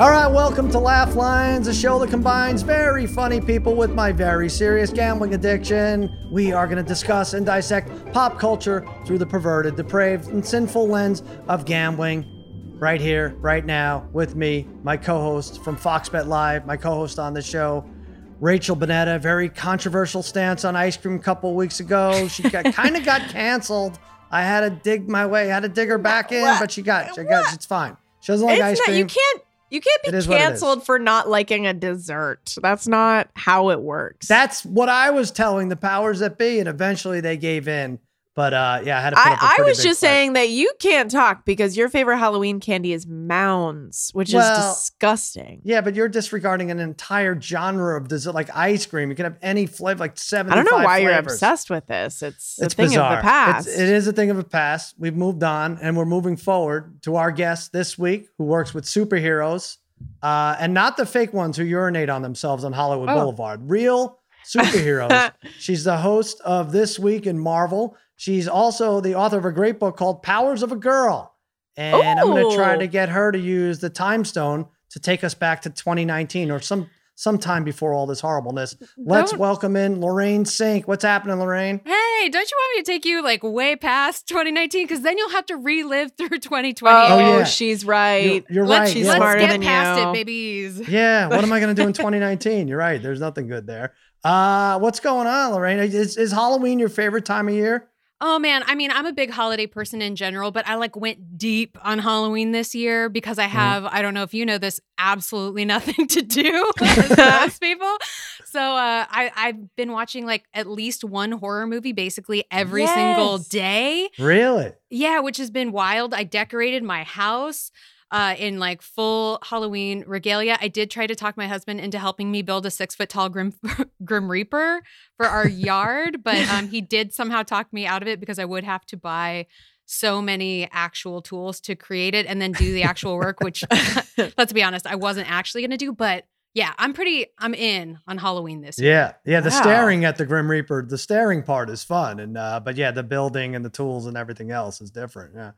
All right, welcome to Laugh Lines, a show that combines very funny people with my very serious gambling addiction. We are going to discuss and dissect pop culture through the perverted, depraved, and sinful lens of gambling. Right here, right now, with me, my co host from Foxbet Live, my co host on the show, Rachel Bonetta. Very controversial stance on ice cream a couple weeks ago. She kind of got canceled. I had to dig my way, had to dig her back in, but she got, she got, it's fine. She doesn't like It's ice not, cream. you can't you can't be is what it is. canceled for not liking a dessert. That's not how it works. That's what I was telling the powers that be, and eventually they gave in. But uh, yeah, I had to. Put up a I, I was just fight. saying that you can't talk because your favorite Halloween candy is Mounds, which Well, is disgusting. Yeah, but you're disregarding an entire genre of dessert, like ice cream. You can have any flavor, like seven. I don't know why you're obsessed with this. It's a It's thing bizarre. of the past. It's, it is a thing of the past. We've moved on, and we're moving forward to our guest this week, who works with superheroes, uh, and not the fake ones who urinate on themselves on Hollywood Oh. Boulevard. Real superheroes. She's the host of This Week in Marvel. She's also the author of a great book called Powers of a Girl. And I'm going to try to get her to use the time stone to take us back to 2019 or some sometime before all this horribleness. Let's Don't- welcome in Lorraine Sink. What's happening, Lorraine? Hey, don't you want me to take you like way past 2019? Because then you'll have to relive through 2020. oh, yeah. she's right. You're, you're let's right. she's yeah. let's get than past you. it, babies. Yeah, what am I going to do in 2019? You're right. There's nothing good there. Uh, what's going on, Lorraine? Is, is Halloween your favorite time of year? Oh man, I mean, I'm a big holiday person in general, but I like went deep on Halloween this year because I have, I don't know if you know this, absolutely nothing to do as most people. So uh, I, I've been watching like at least one horror movie basically every single day. Really? Yeah, which has been wild. I decorated my house uh, in like full Halloween regalia. I did try to talk my husband into helping me build a six foot tall Grim Grim Reaper for our yard, but um, he did somehow talk me out of it because I would have to buy so many actual tools to create it and then do the actual work, which let's be honest, I wasn't actually going to do. But yeah, I'm pretty, I'm in on Halloween this year. Yeah, yeah. The Wow. staring at the Grim Reaper, the staring part is fun, and uh, but yeah, the building and the tools and everything else is different. Yeah.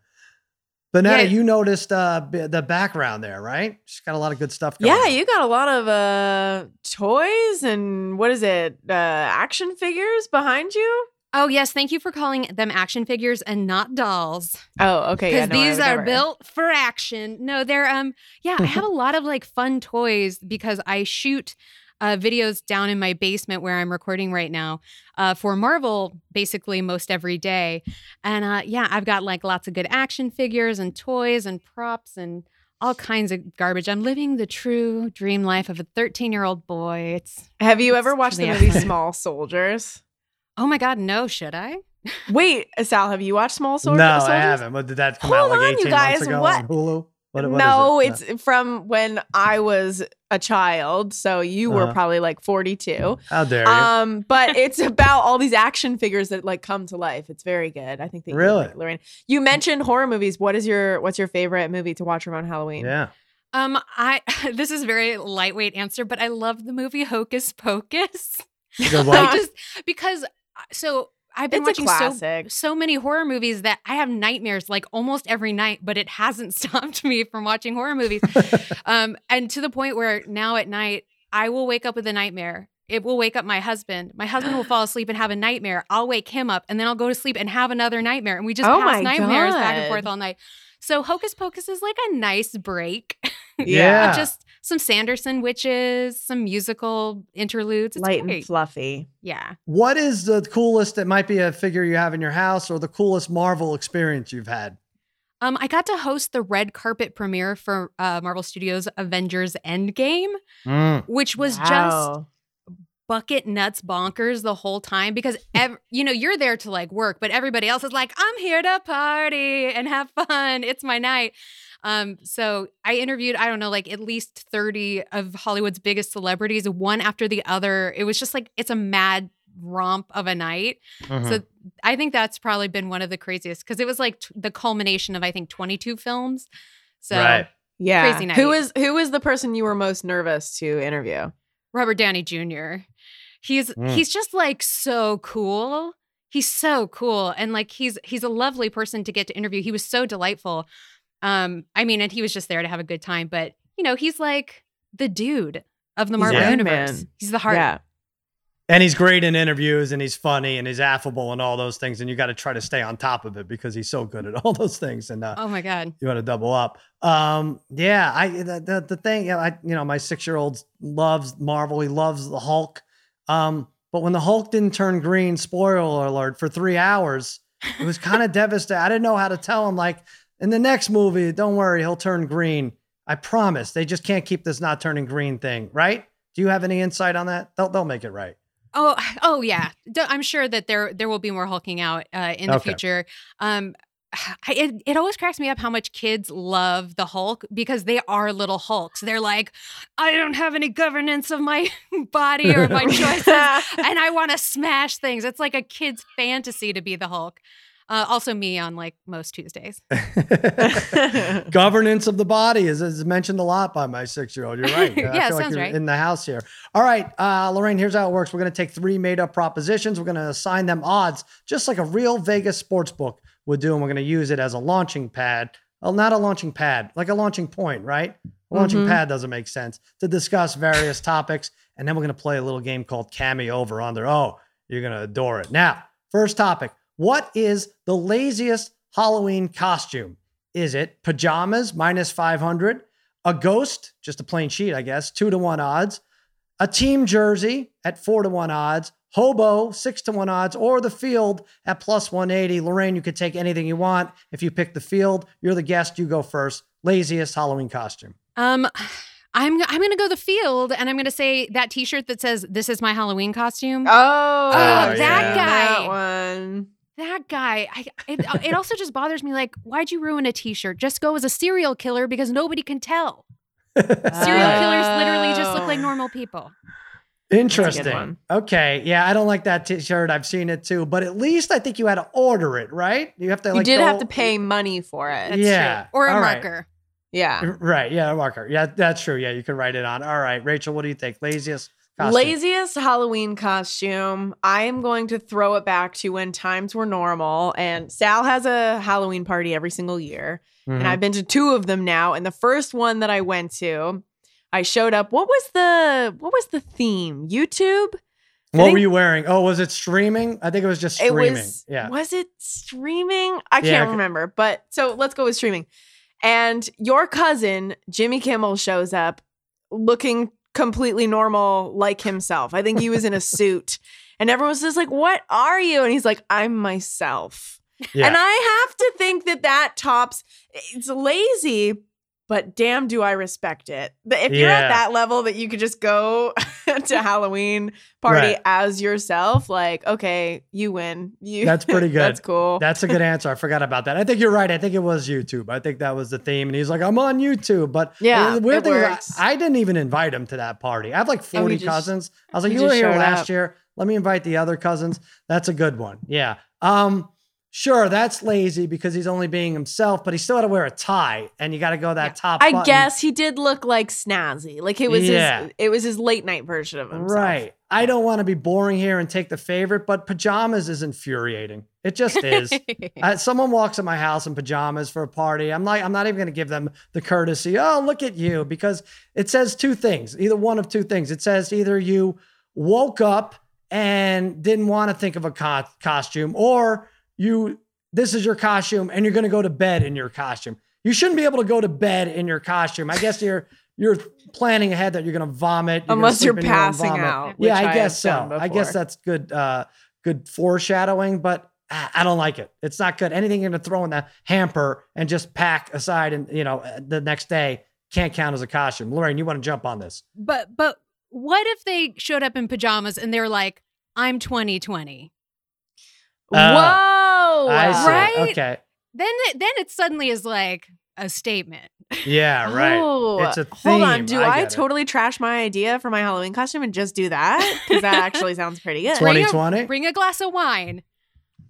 Bonetta, Yeah. you noticed uh, b- the background there, right? She's got a lot of good stuff going. Yeah, on. you got a lot of uh toys and what is it? Uh action figures behind you? Oh, yes. Thank you for calling them action figures and not dolls. Oh, okay. because yeah, no, these are never- built for action. No, they're um yeah, I have a lot of like fun toys because I shoot uh, videos down in my basement where I'm recording right now uh, for Marvel basically most every day. And uh, yeah, I've got like lots of good action figures and toys and props and all kinds of garbage. I'm living the true dream life of a 13 year old boy. It's Have you ever watched the really movie. Small Soldiers? oh my god, no, should I? Wait, Sal, have you watched Small Soldiers? no, Soldiers? I haven't. But did that come Hold out like on, you guys, months ago what? on Hulu? What, what is no, it? it's from when I was a child, so you were Uh-huh. probably like 42. How dare you? Um, but it's about all these action figures that like come to life. It's very good. I think that Really? like it, Lorraine. You mentioned horror movies. What is your what's your favorite movie to watch around Halloween? yeah. Um, I this is a very lightweight answer, but I love the movie Hocus Pocus. Good I just because so I've been It's watching so so many horror movies that I have nightmares like almost every night, but it hasn't stopped me from watching horror movies. um, and to the point where now at night I will wake up with a nightmare. It will wake up my husband. My husband will fall asleep and have a nightmare. I'll wake him up and then I'll go to sleep and have another nightmare. And we just Oh pass nightmares back and forth all night. So Hocus Pocus is like a nice break. Yeah. Just some Sanderson witches, some musical interludes. It's Light great. and fluffy. yeah. What is the coolest? It might be a figure you have in your house, or the coolest Marvel experience you've had. Um, I got to host the red carpet premiere for uh, Marvel Studios Avengers Endgame, Mm. which was just bucket nuts bonkers the whole time because ev- you know you're there to like work, but everybody else is like, I'm here to party and have fun. It's my night. Um, so I interviewed, I don't know, like at least 30 of Hollywood's biggest celebrities, one after the other. It was just like it's a mad romp of a night. Mhm. So I think that's probably been one of the craziest because it was like t- the culmination of I think 22 films. So right. Yeah. Crazy night. Who is who is the person you were most nervous to interview? Robert Downey Jr. He's Mm. he's just like so cool. He's so cool and like he's he's a lovely person to get to interview. He was so delightful. Um I mean and he was just there to have a good time, but you you know, he's like the dude of the Marvel Ant universe. Man. He's the heart. Yeah. And he's great in interviews and he's funny and he's affable and all those things. And you got to try to stay on top of it because he's so good at all those things. And uh, Oh my god. you want to double up. Um, yeah, I the the, the thing, yeah, I you know, my six year old loves Marvel. He loves the Hulk. Um, but when the Hulk didn't turn green, spoiler alert, for three hours, it was kind of devastating. I didn't know how to tell him, like, in the next movie, don't worry, he'll turn green. I promise. They just can't keep this not turning green thing, right? Do you have any insight on that? They'll they'll make it right. Oh, oh yeah. I'm sure that there there will be more hulking out uh, in the Okay. future. Um, I, it, it always cracks me up how much kids love the Hulk because they are little Hulks. They're like, I don't have any governance of my body or my choices, and I want to smash things. It's like a kid's fantasy to be the Hulk. Uh, also, me on like most Tuesdays. Governance of the body is, is mentioned a lot by my six year old. You're right. I Yeah, feel like sounds you're right. In the house here. All right, uh, Lorraine, here's how it works. We're going to take three made up propositions. We're going to assign them odds, just like a real Vegas sports book would do. And we're going to use it as a launching pad. Well, not a launching pad, like a launching point, right? A launching Mhm. pad doesn't make sense to discuss various topics. And then we're going to play a little game called Cameo Over Under. Oh, you're going to adore it. Now, first topic What is the laziest Halloween costume? Is it pajamas minus 500, a ghost, just a plain sheet, I guess, two to one odds, a team jersey at four to one odds, hobo, six to one odds, or the field at plus 180? Lorraine, you could take anything you want. If you pick the field, you're the guest, you go first. Laziest Halloween costume. Um, I'm I'm gonna go the field, and I'm gonna say that T-shirt that says "This is my Halloween costume." Oh, that yeah. guy. That one. That guy, I, it, uh, it also just bothers me. Like, why'd you ruin a T-shirt? Just go as a serial killer because nobody can tell. Serial Oh. killers literally just look like oh. normal people. Interesting. Okay. Yeah, I don't like that t-shirt. I've seen it too, but at least I think you had to order it, right? You have to You did go- have to pay money for it. That's Yeah, true. Or a all right. marker. yeah. Right. Yeah, a marker. Yeah, that's true. Yeah, you can write it on. All right, Rachel, what do you think? Laziest costume? Laziest Halloween costume. I am going to throw it back to when times were normal. And Sal has a Halloween party every single year. And Mhm. I've been to two of them now. And the first one that I went to, I showed up. What was the what was the theme? YouTube? I What think- were you wearing? Oh, was it streaming? I think it was just It streaming. was yeah. Was it streaming? I Yeah, can't okay. remember. But so let's go with streaming. And your cousin, Jimmy Kimmel, shows up looking completely normal like himself. I think he was in a suit. And everyone was just like, What are you? And he's like, I'm myself. Yeah. And I have to think that that tops, it's lazy, but damn, do I respect it. But If you're Yeah. at that level that you could just go to Halloween party Right. as yourself, like, okay, you win. You That's pretty good. That's cool. That's a good answer. I forgot about that. I think you're right. I think it was YouTube. I think that was the theme. And he's like, I'm on YouTube. But Yeah, the weird thing. I, I didn't even invite him to that party. I have like Oh, 40 just- cousins. I was like, you were here last up. year. Let me invite the other cousins. That's a good one. Yeah. Um, sure, that's lazy because he's only being himself, but he still had to wear a tie, and you got to go that Yeah. top. I button. guess he did look like snazzy. Like it was Yeah. his it was his late night version of himself. Right. I don't want to be boring here and take the favorite, but pajamas is infuriating. It just is. Uh, someone walks in my house in pajamas for a party. I'm like, I'm not even going to give them the courtesy. Oh, look at you, because it says two things. Either one of two things. It says either you woke up and didn't want to think of a co- costume, or you this is your costume and you're going to go to bed in your costume. You shouldn't be able to go to bed in your costume. I guess you're you're planning ahead that you're going to vomit you're Unless you're sleep in your passing out. Yeah, which I guess so. I guess that's good. Uh, good foreshadowing, but I don't like it. It's not good. Anything you're gonna throw in the hamper and just pack aside, and you know uh, the next day can't count as a costume. Lorraine, you want to jump on this? but but what if they showed up in pajamas and they're like, "I'm 2020." Whoa. Uh, I see. Right? Okay. Then it, then it suddenly is like a statement. Yeah. Right. Oh, It's a Hold on. Do I I, get it. totally trash my idea for my Halloween costume and just do that? Because that actually sounds pretty good. 2020. Bring a glass of wine.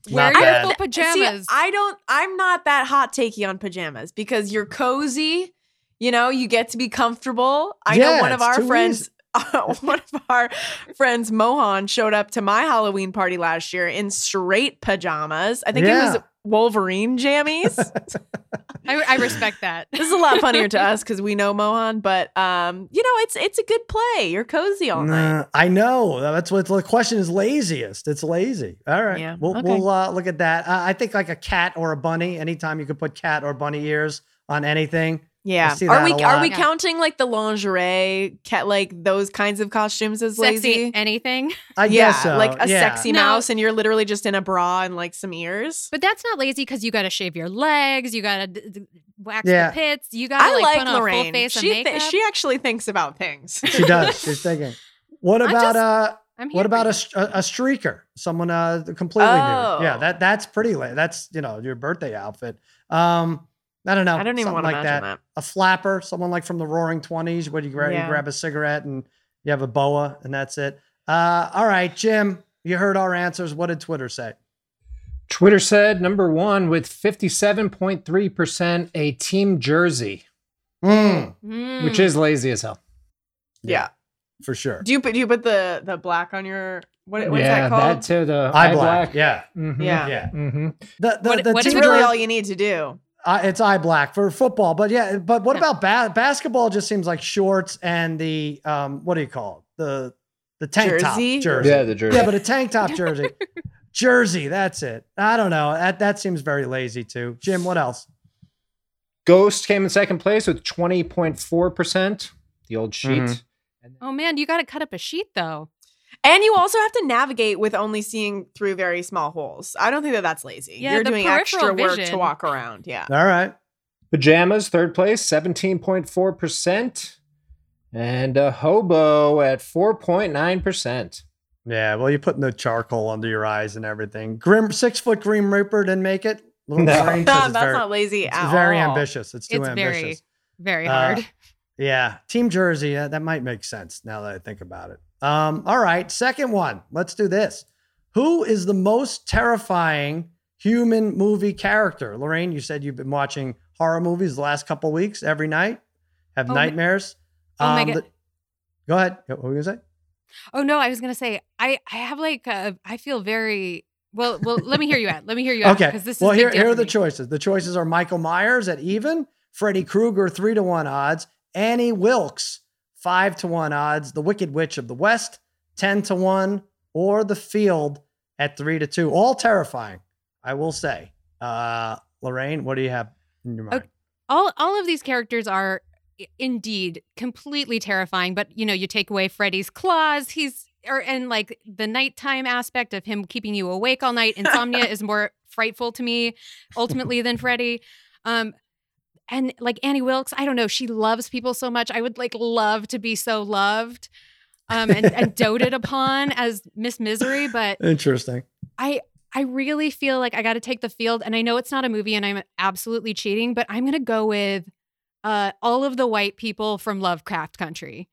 Not Wear your bad. full See, pajamas. I don't. I'm not that hot takey on pajamas because you're cozy. You know, you get to be comfortable. I Yeah, know one of it's our too friends. one of our friends, Mohan, showed up to my Halloween party last year in straight pajamas. I think it was Wolverine jammies. I I, I respect that. This is a lot funnier to us because we know Mohan, but um, you know, it's it's a good play. You're cozy all night. Nah, I know. That's what the question is. Laziest. It's lazy. All right. Yeah, We'll, okay. we'll uh, look at that. Uh, I think like a cat or a bunny. Anytime you could put cat or bunny ears on anything. Yeah. see Are that we a are we Yeah. counting like the lingerie, cat like those kinds of costumes as Sexy lazy? anything. I yeah, guess so. like a yeah. sexy No. mouse, and you're literally just in a bra and like some ears. But that's not lazy because you got to shave your legs, you got to d- d- wax Yeah. the pits, you got to I like, like put on a full Lorraine. face She of thi- makeup. she actually thinks about things. She does. She's thinking. What I'm about just- uh? What about a, a, a streaker? Someone uh completely Oh. new. Yeah, that that's pretty late. That's you know your birthday outfit. Um, I don't know. I don't even something want to like imagine that. that. A flapper, someone like from the Roaring Twenties, where you grab Yeah. you grab a cigarette and you have a boa and that's it. Uh, all right, Jim, you heard our answers. What did Twitter say? Twitter said number one with 57.3% a team jersey, Mm, Mm. which is lazy as hell. Yeah. for sure. Do you put do you put the the black on your what what's yeah, that called? too. The Eye black. Yeah, Mhm. Yeah. yeah. hmm The the, What- the what team is really jer- all you need to do. Uh, it's eye black for football, but yeah. But what Yeah. about ba- basketball? Just seems like shorts and the um, what do you call it? The the tank Jersey? top jersey. Yeah, the jersey. Yeah, but a tank top jersey. jersey, that's it. I don't know. That that seems very lazy too. Jim, what else? Ghost came in second place with 20.4%. The old sheet. Mhm. Oh man, you got to cut up a sheet though. And you also have to navigate with only seeing through very small holes. I don't think that that's lazy. Yeah, You're doing peripheral extra work to walk around. Yeah. All right. Pajamas, third place, 17.4%. And a hobo at 4.9%. Yeah, well, you're putting the charcoal under your eyes and everything. Grim six foot Grim Reaper didn't make it. Little No. No, that's it's very, not lazy it's at very all. ambitious. It's too ambitious. It's very- ambitious. Very Uh, hard. Yeah, Team Jersey. uh, that might make sense now that I think about it. Um, all right, second one. Let's do this. Who is the most terrifying human movie character? Lorraine, you said you've been watching horror movies the last couple weeks every night. Have Oh my- nightmares. oh my Um, God. the- go ahead. What were you gonna say? Oh no, I was gonna say I I have like a, I feel very well. Well, let me hear you out. Let me hear you out Okay. because this is well, here, here are the me. choices. The choices are Michael Myers at even, Freddy Krueger three to one odds, Annie Wilkes five to one odds, The Wicked Witch of the West ten to one, or The Field at three to two. All terrifying, I will say. Uh, Lorraine, what do you have in your mind? all all of these characters are indeed completely terrifying but you know you take away freddy's claws he's or and like the nighttime aspect of him keeping you awake all night insomnia is more frightful to me ultimately than freddy um and like annie wilkes i don't know she loves people so much i would like love to be so loved um and, and doted upon as miss misery but Interesting. I I really feel like I got to take the field, and I know it's not a movie, and I'm absolutely cheating, but I'm gonna go with uh, all of the white people from Lovecraft Country.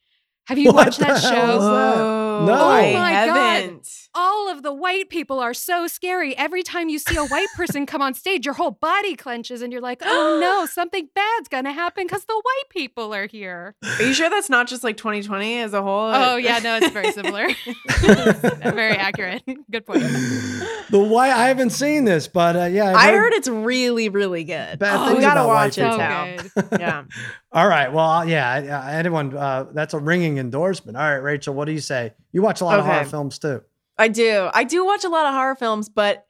Have you What watched that show? is that? Whoa, No. I Oh my God. haven't. All of the white people are so scary. Every time you see a white person come on stage, your whole body clenches, and you're like, "Oh no, something bad's gonna happen because the white people are here." Are you sure that's not just like 2020 as a whole? Oh yeah, no, it's very similar. very accurate. Good point. The white. I haven't seen this, but uh, yeah, I've I heard it's really, really good. Bad Oh, things we gotta watch it people. So now. Yeah. All right. Well, yeah. uh, Anyone? Uh, that's a ringing endorsement. All right, Rachel. What do you say? You watch a lot of horror films too. I do. I do watch a lot of horror films, but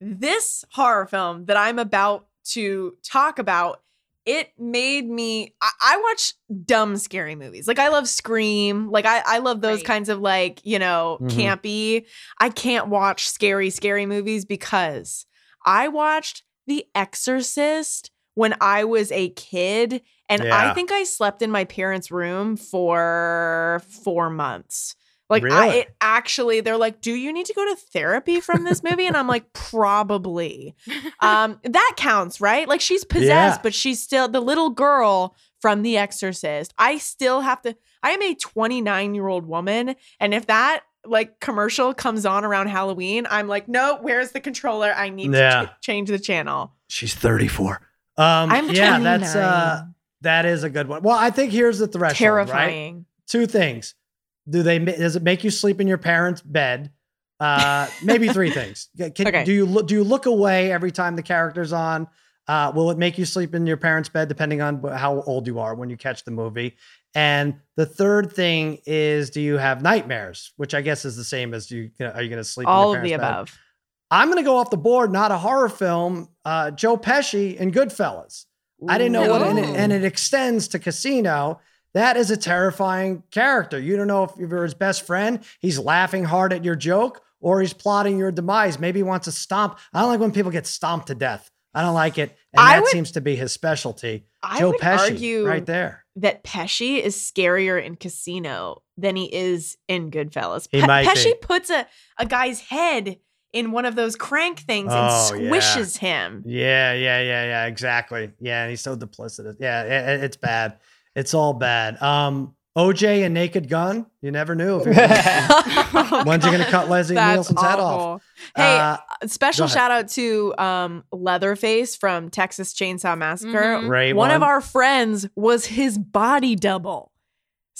this horror film that I'm about to talk about, it made me. I, I watch dumb, scary movies. Like I love Scream. Like I, I love those Right. kinds of like you know Mhm. campy. I can't watch scary, scary movies because I watched The Exorcist when I was a kid, and Yeah. I think I slept in my parents' room for four months. Like I, it actually, they're like, "Do you need to go to therapy from this movie?" And I'm like, "Probably." Um, that counts, right? Like she's possessed, Yeah. but she's still the little girl from The Exorcist. I still have to. I am a 29 year old woman, and if that like commercial comes on around Halloween, I'm like, "No, where's the controller? I need Yeah. to ch- change the channel." She's 34. Um, I'm yeah, 29. that's uh, that is a good one. Well, I think here's the threshold. Right? terrifying. Two things. Do they? Does it make you sleep in your parents' bed? Uh, maybe three things. Can, Okay. Do you look? Do you look away every time the character's on? Uh, will it make you sleep in your parents' bed, depending on how old you are when you catch the movie? And the third thing is, do you have nightmares? Which I guess is the same as you. Are you going to sleep? in All of the parents' bed? above. I'm going to go off the board. Not a horror film. Uh, Joe Pesci in Goodfellas. I didn't know what, and it, and it extends to Casino. That is a terrifying character. You don't know if you're his best friend. He's laughing hard at your joke, or he's plotting your demise. Maybe he wants to stomp. I don't like when people get stomped to death. I don't like it, and I that would- seems to be his specialty. I Joe would Pesci, argue right there. that Pesci is scarier in Casino than he is in Goodfellas. He Pe- Pesci be. puts a, a guy's head in one of those crank things Oh, and yeah. squishes him. Yeah, yeah, yeah, yeah. Exactly. Yeah, and he's so duplicitous. Yeah, i- i- it's bad. It's all bad. Um, OJ and Naked Gun. You never knew if Oh, when's he going to cut Leslie That's Nielsen's head off. Hey, Uh, special shout out to um, Leatherface from Texas Chainsaw Massacre. Mhm. Great one, of our friends was his body double.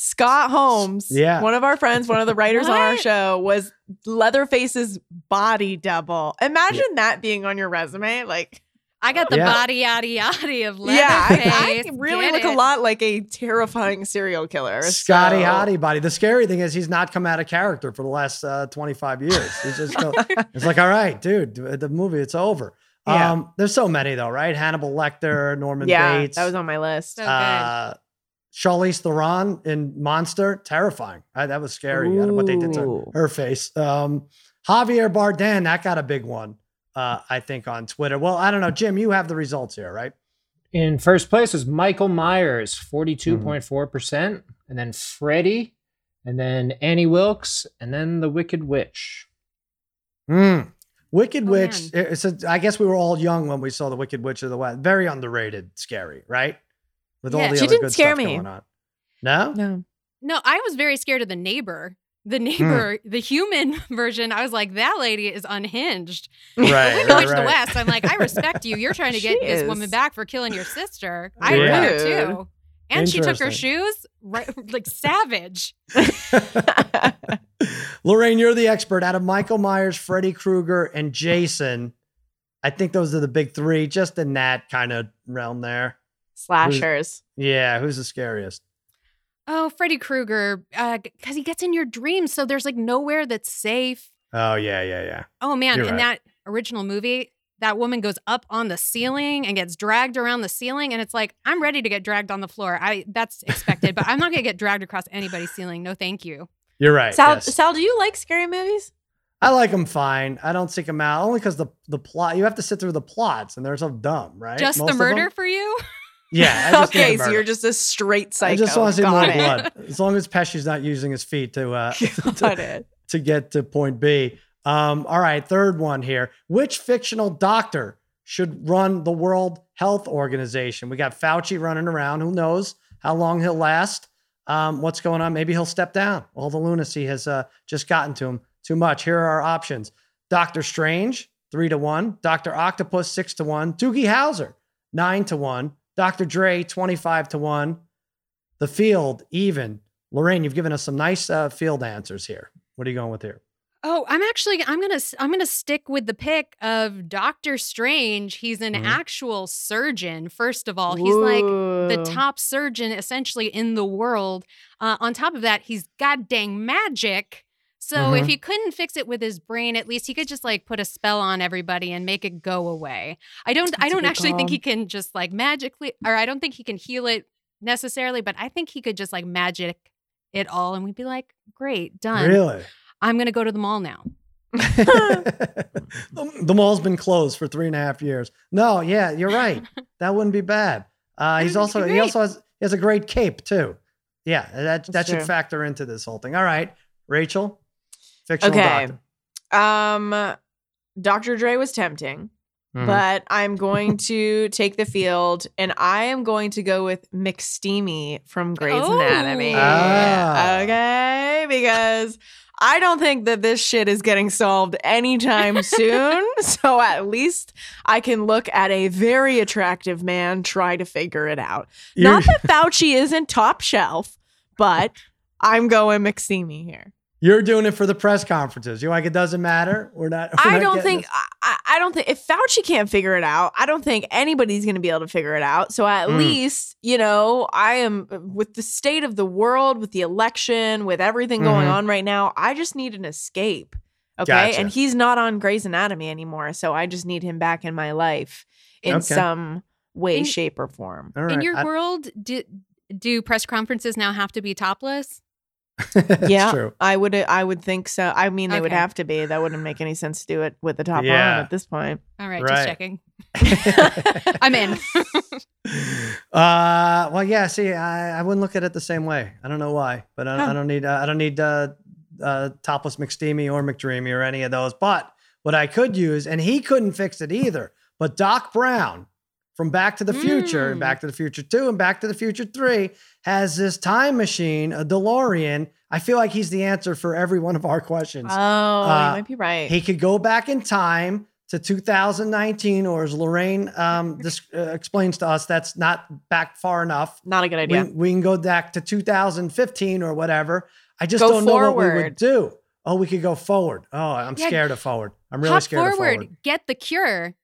Scott Holmes, Yeah. one of our friends, one of the writers on our show, was Leatherface's body double. Imagine that being on your resume. Like, I got the Yeah. body yada yada of yeah, I, Leatherface. I really Get look a lot like a terrifying serial killer. Scotty so- Hottie body. The scary thing is he's not come out of character for the last uh, 25 years. He's just go, it's like, all right, dude, the movie, it's over. Yeah. Um, there's so many though, right? Hannibal Lecter, Norman Yeah, Bates, that was on my list. So uh, Charlize Theron in Monster, terrifying. Uh, that was scary. uh, What they did to her face. Um, Javier Bardem, that got a big one. Uh, I think on Twitter. Well, I don't know, Jim. You have the results here, right? In first place was Michael Myers, 42.4%. And then Freddie, and then Annie Wilkes, and then The Wicked Witch. Mm. Wicked Oh, Witch. It's a, I guess we were all young when we saw the Wicked Witch of the West. Very underrated, scary, right? With all Yeah. the She other didn't good scare stuff me. going on. No, No. No, I was very scared of the neighbor. The Hmm. neighbor, the human version, I was like, that lady is unhinged. right, Wicked Witch right, of the. West, I'm like, I respect you. You're trying to get this woman back for killing your sister. I Yeah. would too. And she took her shoes, right, like savage. Lorraine, you're the expert. Out of Michael Myers, Freddy Krueger, and Jason, I think those are the big three, just in that kind of realm there. Slashers. Yeah, who's the scariest? Oh, Freddy Krueger, uh, because he gets in your dreams. So there's like nowhere that's safe. Oh yeah, yeah, yeah. Oh man, You're in right. that original movie, that woman goes up on the ceiling and gets dragged around the ceiling, and it's like I'm ready to get dragged on the floor. I that's expected, but I'm not gonna get dragged across anybody's ceiling. No, thank you. You're right. Sal, yes. Sal, do you like scary movies? I like them fine. I don't seek them out only because the the plot. You have to sit through the plots, and they're so dumb, right? Just Most the murder for you? Yeah. I just okay, so you're just a straight psycho. I just want to see more blood. As long as Pesci's not using his feet to uh, Got to, it. to get to point B. Um, all right, third one here. Which fictional doctor should run the World Health Organization? We got Fauci running around. Who knows how long he'll last? Um, what's going on? Maybe he'll step down. All the lunacy has uh, just gotten to him too much. Here are our options: Doctor Strange, three to one; Doctor Octopus, six to one; Doogie Howser, nine to one; Dr. Dre, twenty-five to one. The field, even. Lorraine, you've given us some nice uh, field answers here. What are you going with here? Oh, I'm actually I'm gonna I'm gonna stick with the pick of Doctor Strange. He's an Mhm. actual surgeon. First of all, he's like the top surgeon essentially in the world. Uh, on top of that, he's god dang magic. So if Mhm. he couldn't fix it with his brain, at least he could just like put a spell on everybody and make it go away. I don't I That's a don't actually think he can just like magically or I don't think he can heal it necessarily, but I think he could just like magic it all and we'd be like, great, done. Really? I'm gonna go to the mall now. the, mall's been closed for three and a half years. No, yeah, you're right. That wouldn't be bad. Uh, he's also he also has he has a great cape too. Yeah, that that That's should true. factor into this whole thing. All right, Rachel, fictional Okay. doctor. Um, Dr. Dre was tempting, Mhm. but I'm going to take the field and I am going to go with McSteamy from Grey's Oh. Anatomy. Ah. Okay, because I don't think that this shit is getting solved anytime soon. so at least I can look at a very attractive man try to figure it out. Not You're- that Fauci isn't top shelf, but I'm going McSteamy here. You're doing it for the press conferences. You're like, it doesn't matter. We're not. we're I not don't getting think I, I don't think if Fauci can't figure it out, I don't think anybody's going to be able to figure it out. So at Mm. least you know I am with the state of the world, with the election, with everything going Mhm. on right now. I just need an escape. Okay, Gotcha. and he's not on Grey's Anatomy anymore, so I just need him back in my life in Okay. some way, In- shape, or form. All In your I- world, do, do press conferences now have to be topless? That's yeah, true. I would. I would think so. I mean, they would have to be. That wouldn't make any sense to do it with the top Yeah. on at this point. All right, Right. just checking. I'm in. uh, well, yeah. See, I, I wouldn't look at it the same way. I don't know why, but I, I don't need uh, I don't need uh, uh, topless McSteamy or McDreamy or any of those. But what I could use, and he couldn't fix it either. But Doc Brown from Back to the Future, and Mm. Back to the Future Two, and Back to the Future Three has this time machine, a DeLorean. I feel like he's the answer for every one of our questions. Oh, Uh, you might be right. He could go back in time to 2019, or as Lorraine um, this, uh, explains to us, that's not back far enough. Not a good idea. we can go back to 2015 or whatever. I just Go don't know what we would do. Oh, we could go forward. Oh, I'm Yeah, scared of forward. I'm really Hop scared forward, of forward. get the cure,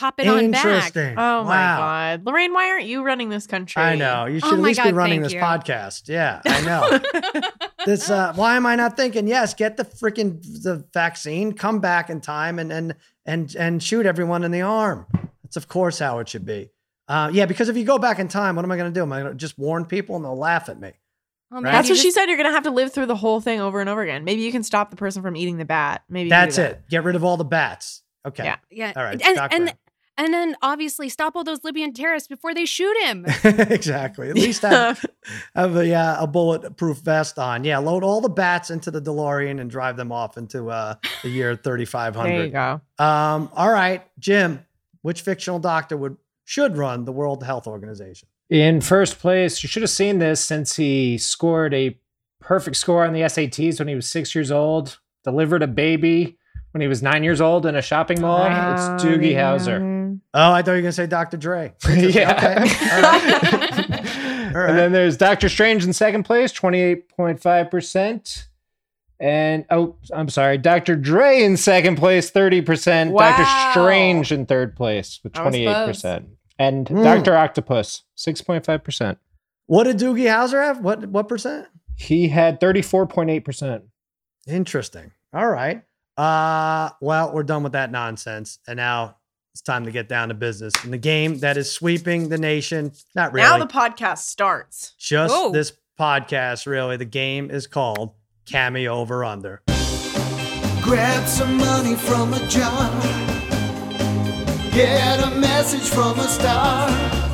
pop it on back. Interesting. Oh my God. Lorraine, why aren't you running this country? I know. You Oh should at my least be running this you. podcast. Yeah, I know. this uh why am I not thinking, yes, get the freaking the vaccine, come back in time and and and and shoot everyone in the arm. That's of course how it should be. Uh yeah, because if you go back in time, what am I gonna do? Am I gonna just warn people and they'll laugh at me? Oh, Right. That's you what she said. You're going to have to live through the whole thing over and over again. Maybe you can stop the person from eating the bat. Maybe you can do That's that. it. Get rid of all the bats. Okay. Yeah. Yeah. All right. And and Brown. And then obviously stop all those Libyan terrorists before they shoot him. exactly. At least have, have a uh, a bulletproof vest on. Yeah, load all the bats into the DeLorean and drive them off into uh, the year 3500. There you go. Um, all right, Jim, which fictional doctor would should run the World Health Organization? In first place, you should have seen this since he scored a perfect score on the SATs when he was six years old, delivered a baby when he was nine years old in a shopping mall. it's Doogie Howser. Oh, I thought you were gonna say Dr. Dre. yeah. Okay. All right. All right. And then there's Doctor Strange in second place, 28.5%. And oh, I'm sorry, Dr. Dre in second place, 30%. Wow. Dr. Strange in third place with 28%. And Hmm. Dr. Octopus, 6.5%. What did Doogie Howser have? What what percent? He had 34.8%. Interesting. All right. Uh well, we're done with that nonsense. And now it's time to get down to business. In the game that is sweeping the nation. Not really. Now the podcast starts. just Oh. this podcast, really. The game is called Cameo Over Under. Grab some money from a jar. Get a message from a star.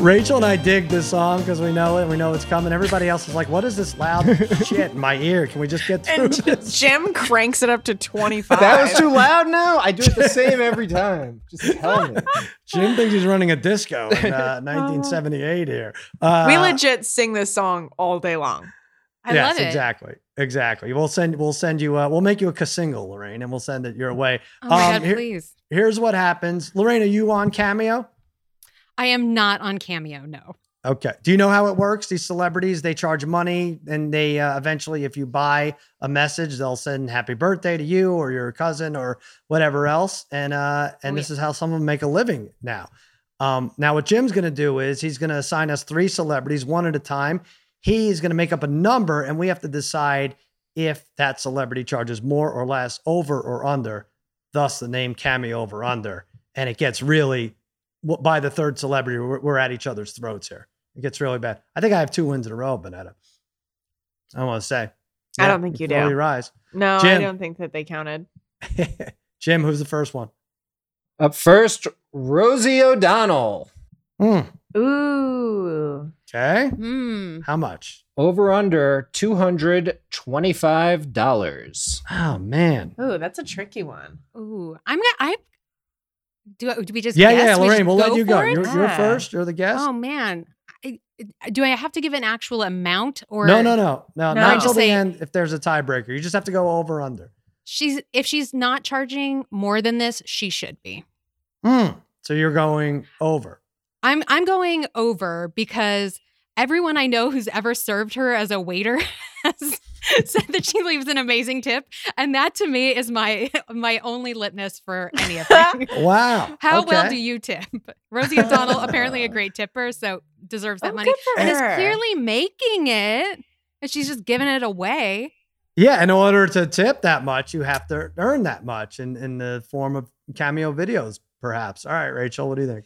Rachel and I dig this song because we know it. We know it's coming. Everybody else is like, what is this loud shit in my ear? Can we just get through And this? Jim cranks it up to 25. That was too loud now? I do it the same every time. Just tell me. Jim thinks he's running a disco in uh, 1978 here. Uh, we legit sing this song all day long. I yes, love it. exactly, exactly. We'll send we'll send you uh, we'll make you a single, Lorraine, and we'll send it your way. Oh my Um, god, here- please. Here's what happens. Lorraine, are you on Cameo? I am not on Cameo, no. Okay. Do you know how it works? These celebrities, they charge money and they uh, eventually, if you buy a message, they'll send happy birthday to you or your cousin or whatever else. And, uh, and Oh, this is how some of them make a living now. Um, now what Jim's going to do is he's going to assign us three celebrities one at a time. He's going to make up a number and we have to decide if that celebrity charges more or less over or under, thus the name cameo over under. And it gets really by the third celebrity, we're, we're at each other's throats here. It gets really bad. I think I have two wins in a row, Bonetta. I want to say. I don't think you before do. we rise. No, I Jim. don't think that they counted. Jim, who's the first one? Up first, Rosie O'Donnell. Hmm. Ooh. Okay. Hmm. How much? Over under $225. Oh man. Ooh, that's a tricky one. Ooh. I'm gonna I do, do we just Yeah, guess? yeah, We Lorraine, just we'll let you go. You're, you're first. You're the guest. Oh man. I, do I have to give an actual amount or no, no, no, no. No. Not until the end. If there's a tiebreaker, you just have to go over under. she's if she's not charging more than this, she should be. Hmm. So you're going over. I'm I'm going over because everyone I know who's ever served her as a waiter has said that she leaves an amazing tip, and that to me is my my only litmus for any of anything. Wow. How well do you tip? Rosie O'Donnell, apparently a great tipper, so deserves that Oh, money, good for and is clearly making it, and she's just giving it away. Yeah, in order to tip that much, you have to earn that much in, in the form of cameo videos, perhaps. All right, Rachel, what do you think?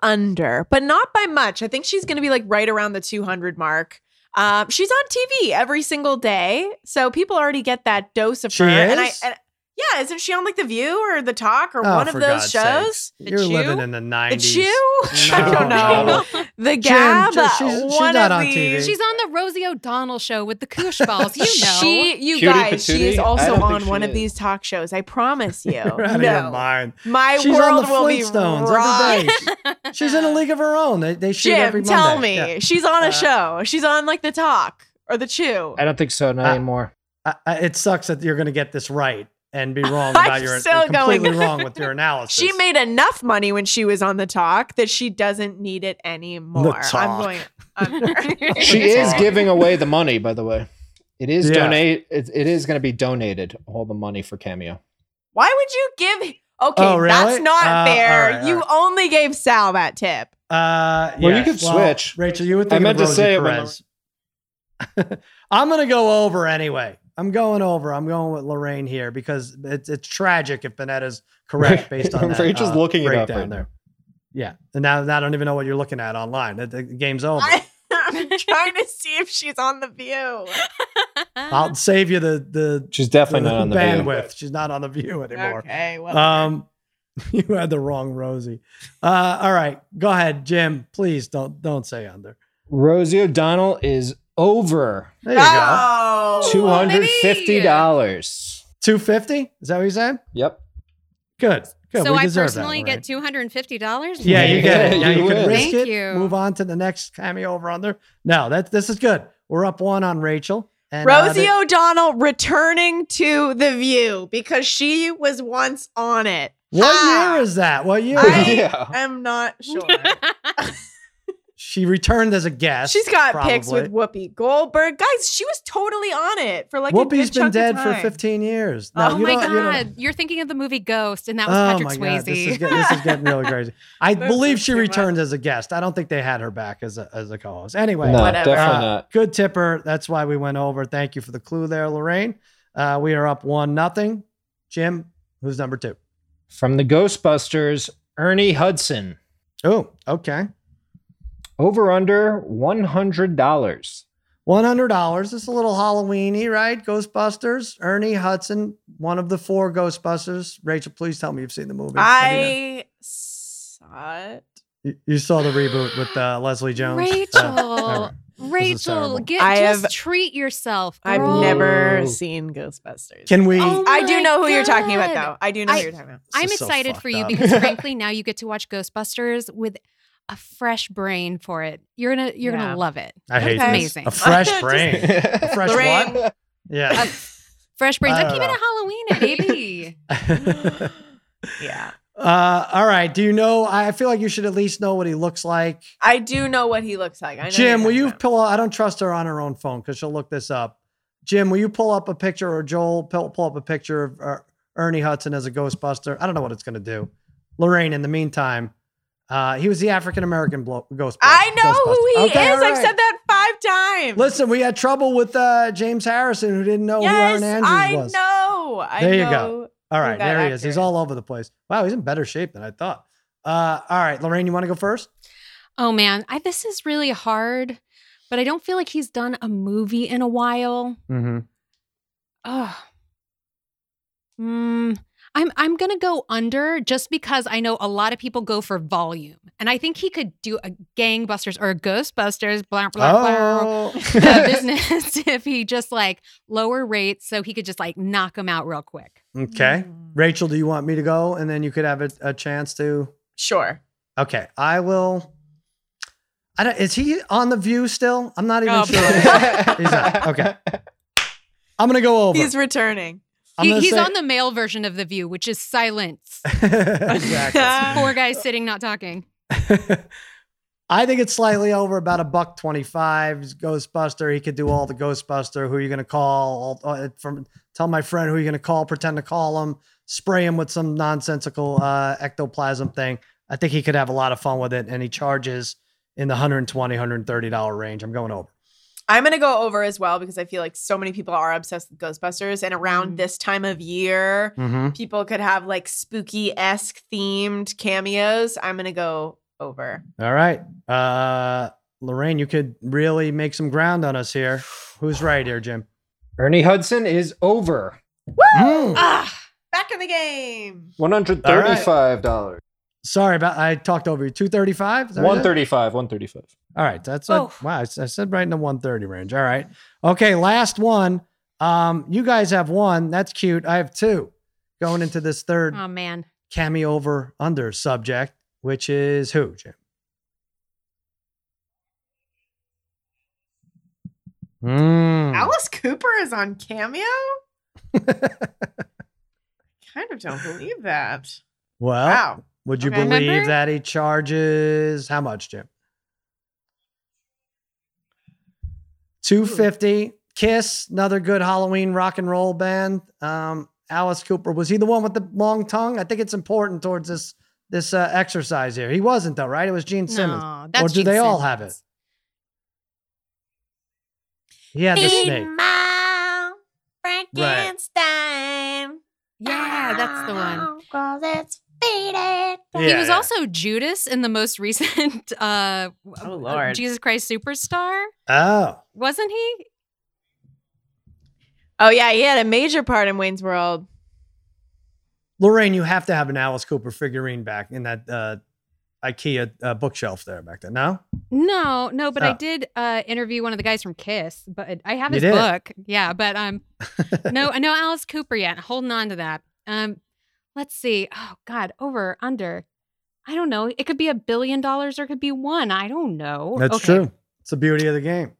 I'm gonna go under, but not by much. I think she's gonna be like right around the 200 mark. Um, she's on TV every single day, so people already get that dose of She her. And I, and, yeah, isn't she on like The View or The Talk or Oh, one of for those God's shows? sakes. The You're Chew? living in the 90s. The Chew? I don't know. The Jim, Gab. just- she's- she's one not of on these. TV. She's on the Rosie O'Donnell show with the Koosh balls. You know, She, you Cutie guys, she is also on she one of is. these talk shows. I promise you. You're out of your no, mind. my She's world on the will be Flintstones every day. She's in a league of her own. They, they shoot every Jim, Monday. tell me, Yeah. she's on a Uh, show. She's on like the Talk or the Chew. I don't think so. Not Uh, anymore. I, I, it sucks that you're going to get this right and be wrong I'm about your still completely going- wrong with your analysis. She made enough money when she was on the Talk that she doesn't need it anymore. I'm going under. She is giving away the money, by the way. It is Yeah. donate. It, it is going to be donated. All the money for cameo. Why would you give? Okay, Oh, really? that's not Uh, fair. all right, all you right. only gave Sal that tip. Uh, Well, you yes. could switch. Rachel, you would think I meant of to Rosie say it when Perez. I'm going to go over anyway. I'm going over. I'm going with Lorraine here because it's it's tragic if Bonetta's correct based on that. Rachel's uh, looking it up breakdown right there. Yeah, and now, now I don't even know what you're looking at online. The, the game's over. I, am trying to see if she's on the View. I'll save you the the, She's definitely the not on the video. bandwidth. She's not on the view anymore. Okay, whatever. Um, you had the wrong Rosie. Uh, all right, go ahead, Jim. Please don't don't say under. Rosie O'Donnell is over There you go. oh, two hundred fifty dollars. Two fifty. Is that what you said? Yep. Good. Good. so we I deserve that, personally Lorraine. get two hundred and fifty dollars. Yeah, you get it. Yeah, Now you, you can risk Thank it. you. Move on to the next cameo over under. No, that this is good. We're up one on Rachel. And, uh, Rosie the- O'Donnell returning to the View because she was once on it. what Ah, year is that? What year? I Yeah. am not sure. she returned as a guest. She's got pics with Whoopi Goldberg. Guys, she was totally on it for like a Whoopi's good been dead for 15 years. oh you my don't- you don't- god, you are thinking of the movie Ghost, and that was oh Patrick my Swayze. god, this is, get, this is getting really crazy. I believe she too returned as a guest. I don't think they had her back as a as a co-host. Anyway, No, Whatever. definitely Uh, not. good tipper. That's why we went over. Thank you for the clue there, Lorraine. Uh, we are up one nothing. Jim, who's number two? From the Ghostbusters, Ernie Hudson. Oh, okay. Over under one hundred dollars. One hundred dollars. It's a little Halloweeny, right? Ghostbusters. Ernie Hudson, one of the four Ghostbusters. Rachel, please tell me you've seen the movie. Have you not? I saw it. You, you saw the reboot with uh, Leslie Jones. Rachel, Uh. Rachel, get I just have- treat yourself. I've never seen Ghostbusters. Can we? Oh I do know who you're talking about, though. I do know I- who you're talking about. This I'm is so excited for you up. because frankly, now you get to watch Ghostbusters with a fresh brain for it. You're gonna you're Yeah. gonna love it. I hate it's Okay. amazing. a fresh brain. A fresh Lorraine. what? Yeah. fresh brains. I I'm don't keeping know. it Halloween, baby. Yeah. uh, all right. Do you know? I feel like you should at least know what he looks like. I do know what he looks like. I know Jim, will you're you talking pull? I don't trust her on her own phone because she'll look this up. Jim, will you pull up a picture, or Joel pull, pull up a picture of uh, Ernie Hudson as a Ghostbuster? I don't know what it's going to do. Lorraine, in the meantime, uh, he was the African American blo- Ghostbuster. I know who he Okay, is. all I've said that five times. Listen, we had trouble with uh, James Harrison, who didn't know yes, who Aaron Andrews I was. know. I know. There you go. All right, that there he is. He's all over the place. Wow, he's in better shape than I thought. Uh, all right, Lorraine, you want to go first? oh man, I, this is really hard, but I don't feel like he's done a movie in a while. Mm-hmm. Oh. Mm, I'm I'm gonna go under just because I know a lot of people go for volume, and I think he could do a gangbusters or a Ghostbusters blah blah blah Oh, uh, business if he just like lower rates so he could just like knock them out real quick. okay. Mm. Rachel, do you want me to go, and then you could have a, a chance to? Sure. Okay, I will. I don't. Is he on the View still? I'm not even Oh, sure. He's not. Okay. I'm gonna go over. He's returning. I'm He- he's say- on the male version of The View, which is silence. exactly. Four guys sitting, not talking. I think it's slightly over about a buck twenty-five. Ghostbuster. He could do all the Ghostbuster. Who are you going to call? All, uh, from tell my friend who are you're going to call. Pretend to call him. Spray him with some nonsensical uh, ectoplasm thing. I think he could have a lot of fun with it, and he charges in the 120 130 dollar range. I'm going over. I'm going to go over as well because I feel like so many people are obsessed with Ghostbusters. And around mm-hmm. this time of year, mm-hmm. people could have like spooky esque themed cameos. I'm going to go over. All right. Uh, Lorraine, you could really make some ground on us here. Who's right here, Jim? Ernie Hudson is over. Woo! Mm. Ah, back in the game. $135. Right. Sorry about I talked over you. 235? 135, 135. All right, that's Oh. a, wow. I said right in the 130 range. All right. Okay, last one. Um, you guys have one. That's cute. I have two. Going into this third Oh man. cameo over under subject, which is who, Jim? Mm. Alice Cooper is on Cameo. I kind of don't believe that. Well, Wow. would you Okay. believe Remember? that he charges how much, Jim? 250 Kiss, another good Halloween rock and roll band. Um, Alice Cooper was he the one with the long tongue? I think it's important towards this this uh, exercise here. He wasn't though, right? It was Gene Simmons. No, that's or do Gene they all have it? Simmons. He had the snake. Frankenstein. Yeah, that's the one. Cause it's faded. he Yeah, was yeah. also Judas in the most recent uh Oh, Lord. Jesus Christ Superstar, Oh, wasn't he? Oh yeah, he had a major part in Wayne's World. Lorraine, you have to have an Alice Cooper figurine back in that uh, IKEA uh, bookshelf there back there. No, No, no, but I Oh. did uh interview one of the guys from Kiss, but I have his book. Yeah, but um no, I know Alice Cooper yet. Holding on to that. Um let's see. Oh god, over under. I don't know. It could be a billion dollars or it could be one. I don't know. that's Okay. true. It's the beauty of the game.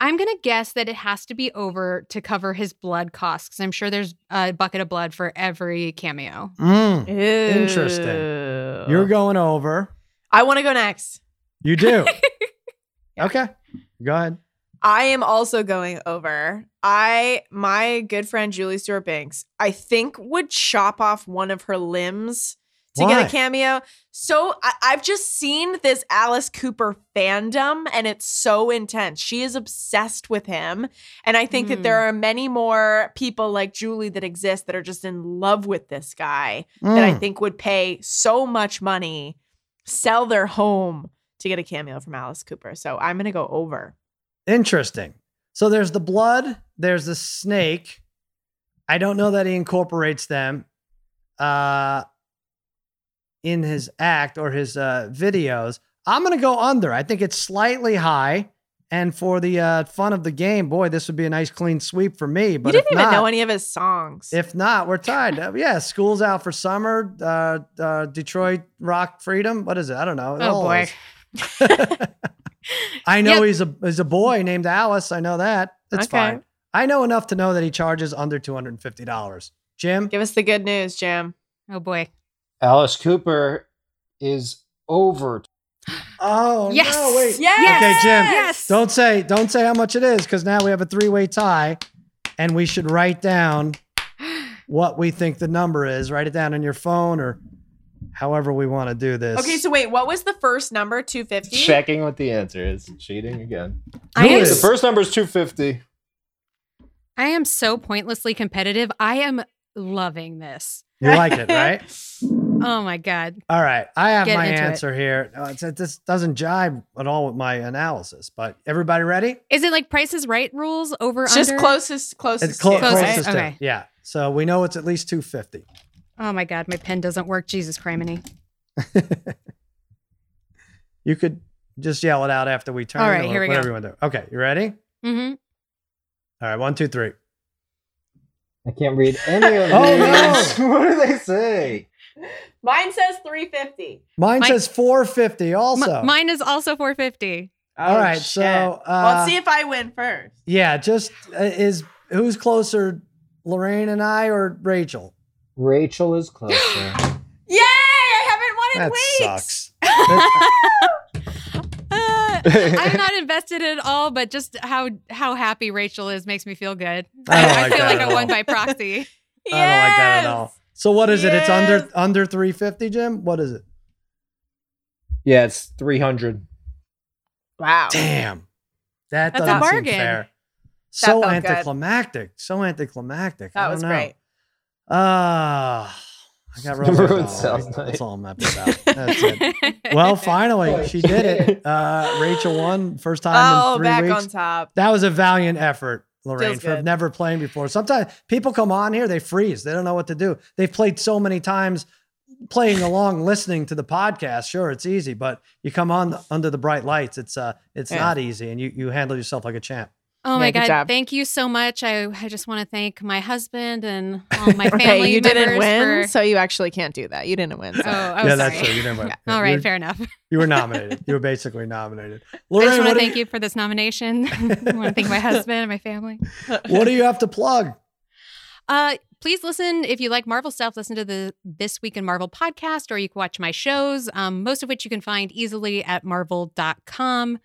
I'm gonna guess that it has to be over to cover his blood costs because I'm sure there's a bucket of blood for every cameo. Mm. Interesting. You're going over. I want to go next. You do. Okay. Go ahead. I am also going over. I my good friend Julie Stewart Banks, I think would chop off one of her limbs to Why? get a cameo. So I, I've just seen this Alice Cooper fandom, and it's so intense. She is obsessed with him, and I think that there are many more people like Julie that exist that are just in love with this guy that I Mm. think would pay so much money, sell their home to get a cameo from Alice Cooper. So I'm gonna go over. Interesting. So there's the blood, there's the snake. I don't know that he incorporates them uh in his act or his uh videos. I'm going to go under. I think it's slightly high and for the uh fun of the game, boy, this would be a nice clean sweep for me, but you didn't if even not, know any of his songs. if not, we're tied. Uh, yeah, school's out for summer. Uh, uh Detroit Rock Freedom. What is it? I don't know. Oh, boy. those. I know Yep. he's a he's a boy named Alice. I know that. That's Okay. fine. I know enough to know that he charges under two hundred and fifty dollars. Jim, Give us the good news, Jim. Oh boy. Alice Cooper is over. oh Yes. no, wait. Yes! Okay, Jim. Yes. Don't say don't say how much it is because now we have a three way tie, and we should write down what we think the number is. Write it down on your phone or however we want to do this. Okay, so wait, what was the first number? 250? Checking what the answer is. Cheating again. I Who am, The first number is two fifty. I am so pointlessly competitive. I am loving this. you like it, right? Oh my god. All right, I have Get my into it. answer here. No, it's, it this doesn't jive at all with my analysis, but everybody ready? Is it like prices Right rules over It's just under? closest, closest. It's clo- to, Closest. right? to Okay. yeah. So we know it's at least two fifty. Oh my god, my pen doesn't work. Jesus criminy. You could just yell it out after we turn. All right, or here we whatever go. you want to do. Okay, you ready? Mm-hmm. All right, one, two, three. I can't read any of them. Oh, these. no. what do they say? Mine says 350. Mine My- says four fifty. Also, mine is also 450. All Oh, right, shit. so, uh, well, let's see if I win first. yeah, just uh, is who's closer Lorraine and I, or Rachel? Rachel is closer. Yay! I haven't won in That weeks. sucks. Uh, I'm not invested at all, but just how how happy Rachel is makes me feel good. I don't I, feel that like at I won all. by proxy. I don't like that at all. So what is it? It's under under 350, Jim? What is it? yeah, it's 300. Wow. Damn. That That's a doesn't seem bargain. fair. So felt good. anticlimactic. So anticlimactic. That was don't know. great. Ah, I got Ruined ruined. South That's Night. all I'm happy about. That's it. Well, finally, she did it. Uh, Rachel won first time Oh, in three back weeks. on top. That was a valiant effort, Lorraine, for never playing before. Sometimes people come on here, they freeze. They don't know what to do. They've played so many times playing along, listening to the podcast. Sure, it's easy, but you come on under the bright lights. It's uh it's Yeah. not easy and you you handle yourself like a champ. Oh Yeah, my good god! job. Thank you so much. I, I just want to thank my husband and all my family Okay, you didn't win, for- so you actually can't do that. You didn't win. Oh, So. oh, yeah, that's true. You didn't win. Yeah. Yeah, All right, you're- fair enough. You were nominated. You were basically nominated. I just want to thank you, you for this nomination. I want to thank my husband and my family. what do you have to plug? Uh, please listen if you like Marvel stuff. Listen to the This Week in Marvel podcast, or you can watch my shows, um, most of which you can find easily at marvel.com.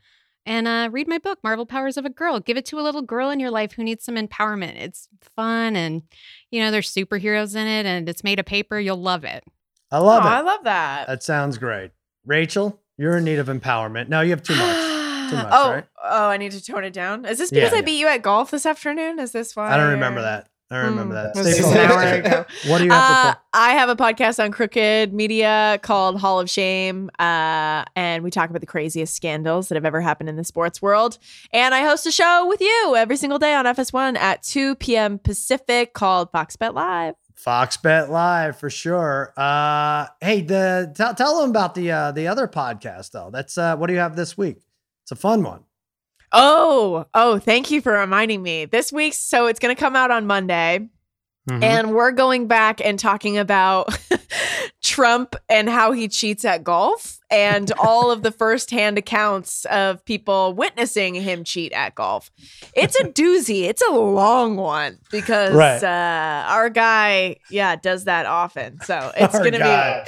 And uh, read my book, Marvel Powers of a Girl. Give it to a little girl in your life who needs some empowerment. It's fun, and you know there's superheroes in it, and it's made of paper. You'll love it. I love Aw, it. I love that. That sounds great. Rachel, you're in need of empowerment. No, you have too much. Too much, oh, right? oh, I need to tone it down. Is this because Yeah. I beat you at golf this afternoon? Is this why? I don't remember that. I remember Mm, that. Stay just an hour focused. ago. What do you have Uh, to? I have a podcast on Crooked Media called Hall of Shame, uh, and we talk about the craziest scandals that have ever happened in the sports world. And I host a show with you every single day on FS1 at 2 p.m. Pacific called Fox Bet Live. Fox Bet Live for sure. Uh, hey, the tell tell them about the uh, the other podcast though. That's uh, what do you have this week? It's a fun one. Oh, oh, thank you for reminding me. This week's so it's going to come out on Monday. Mhm. And we're going back and talking about Trump and how he cheats at golf and all of the firsthand accounts of people witnessing him cheat at golf. It's a doozy. It's a long one because Right. uh, our guy, yeah, does that often. So it's going to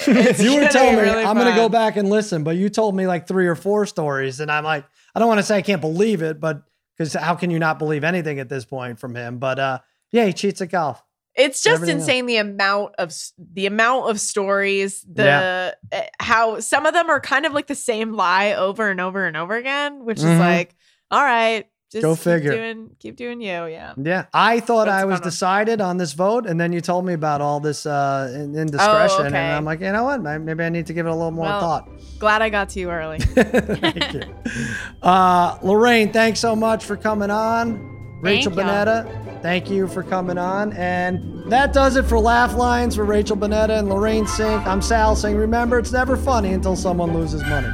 be. it's you were telling me really I'm going to go back and listen, but you told me like three or four stories, and I'm like, I don't want to say I can't believe it, but because how can you not believe anything at this point from him? But uh, yeah, he cheats at golf. It's just Everything else. insane the amount of the amount of stories, the uh, how some of them are kind of like the same lie over and over and over again, which Mhm. is like, all right, just Go keep figure. doing keep doing you, yeah. Yeah, I thought That's I was decided on this vote, and then you told me about all this uh, indiscretion, and okay. I'm like, you know what? Maybe I need to give it a little more Well, thought. Glad I got to you early. Thank you. Uh, Lorraine, thanks so much for coming on. Rachel Thank. Bonetta, thank you for coming on. And that does it for Laugh Lines for Rachel Bonetta and Lorraine Cink. I'm Sal saying, remember, it's never funny until someone loses money.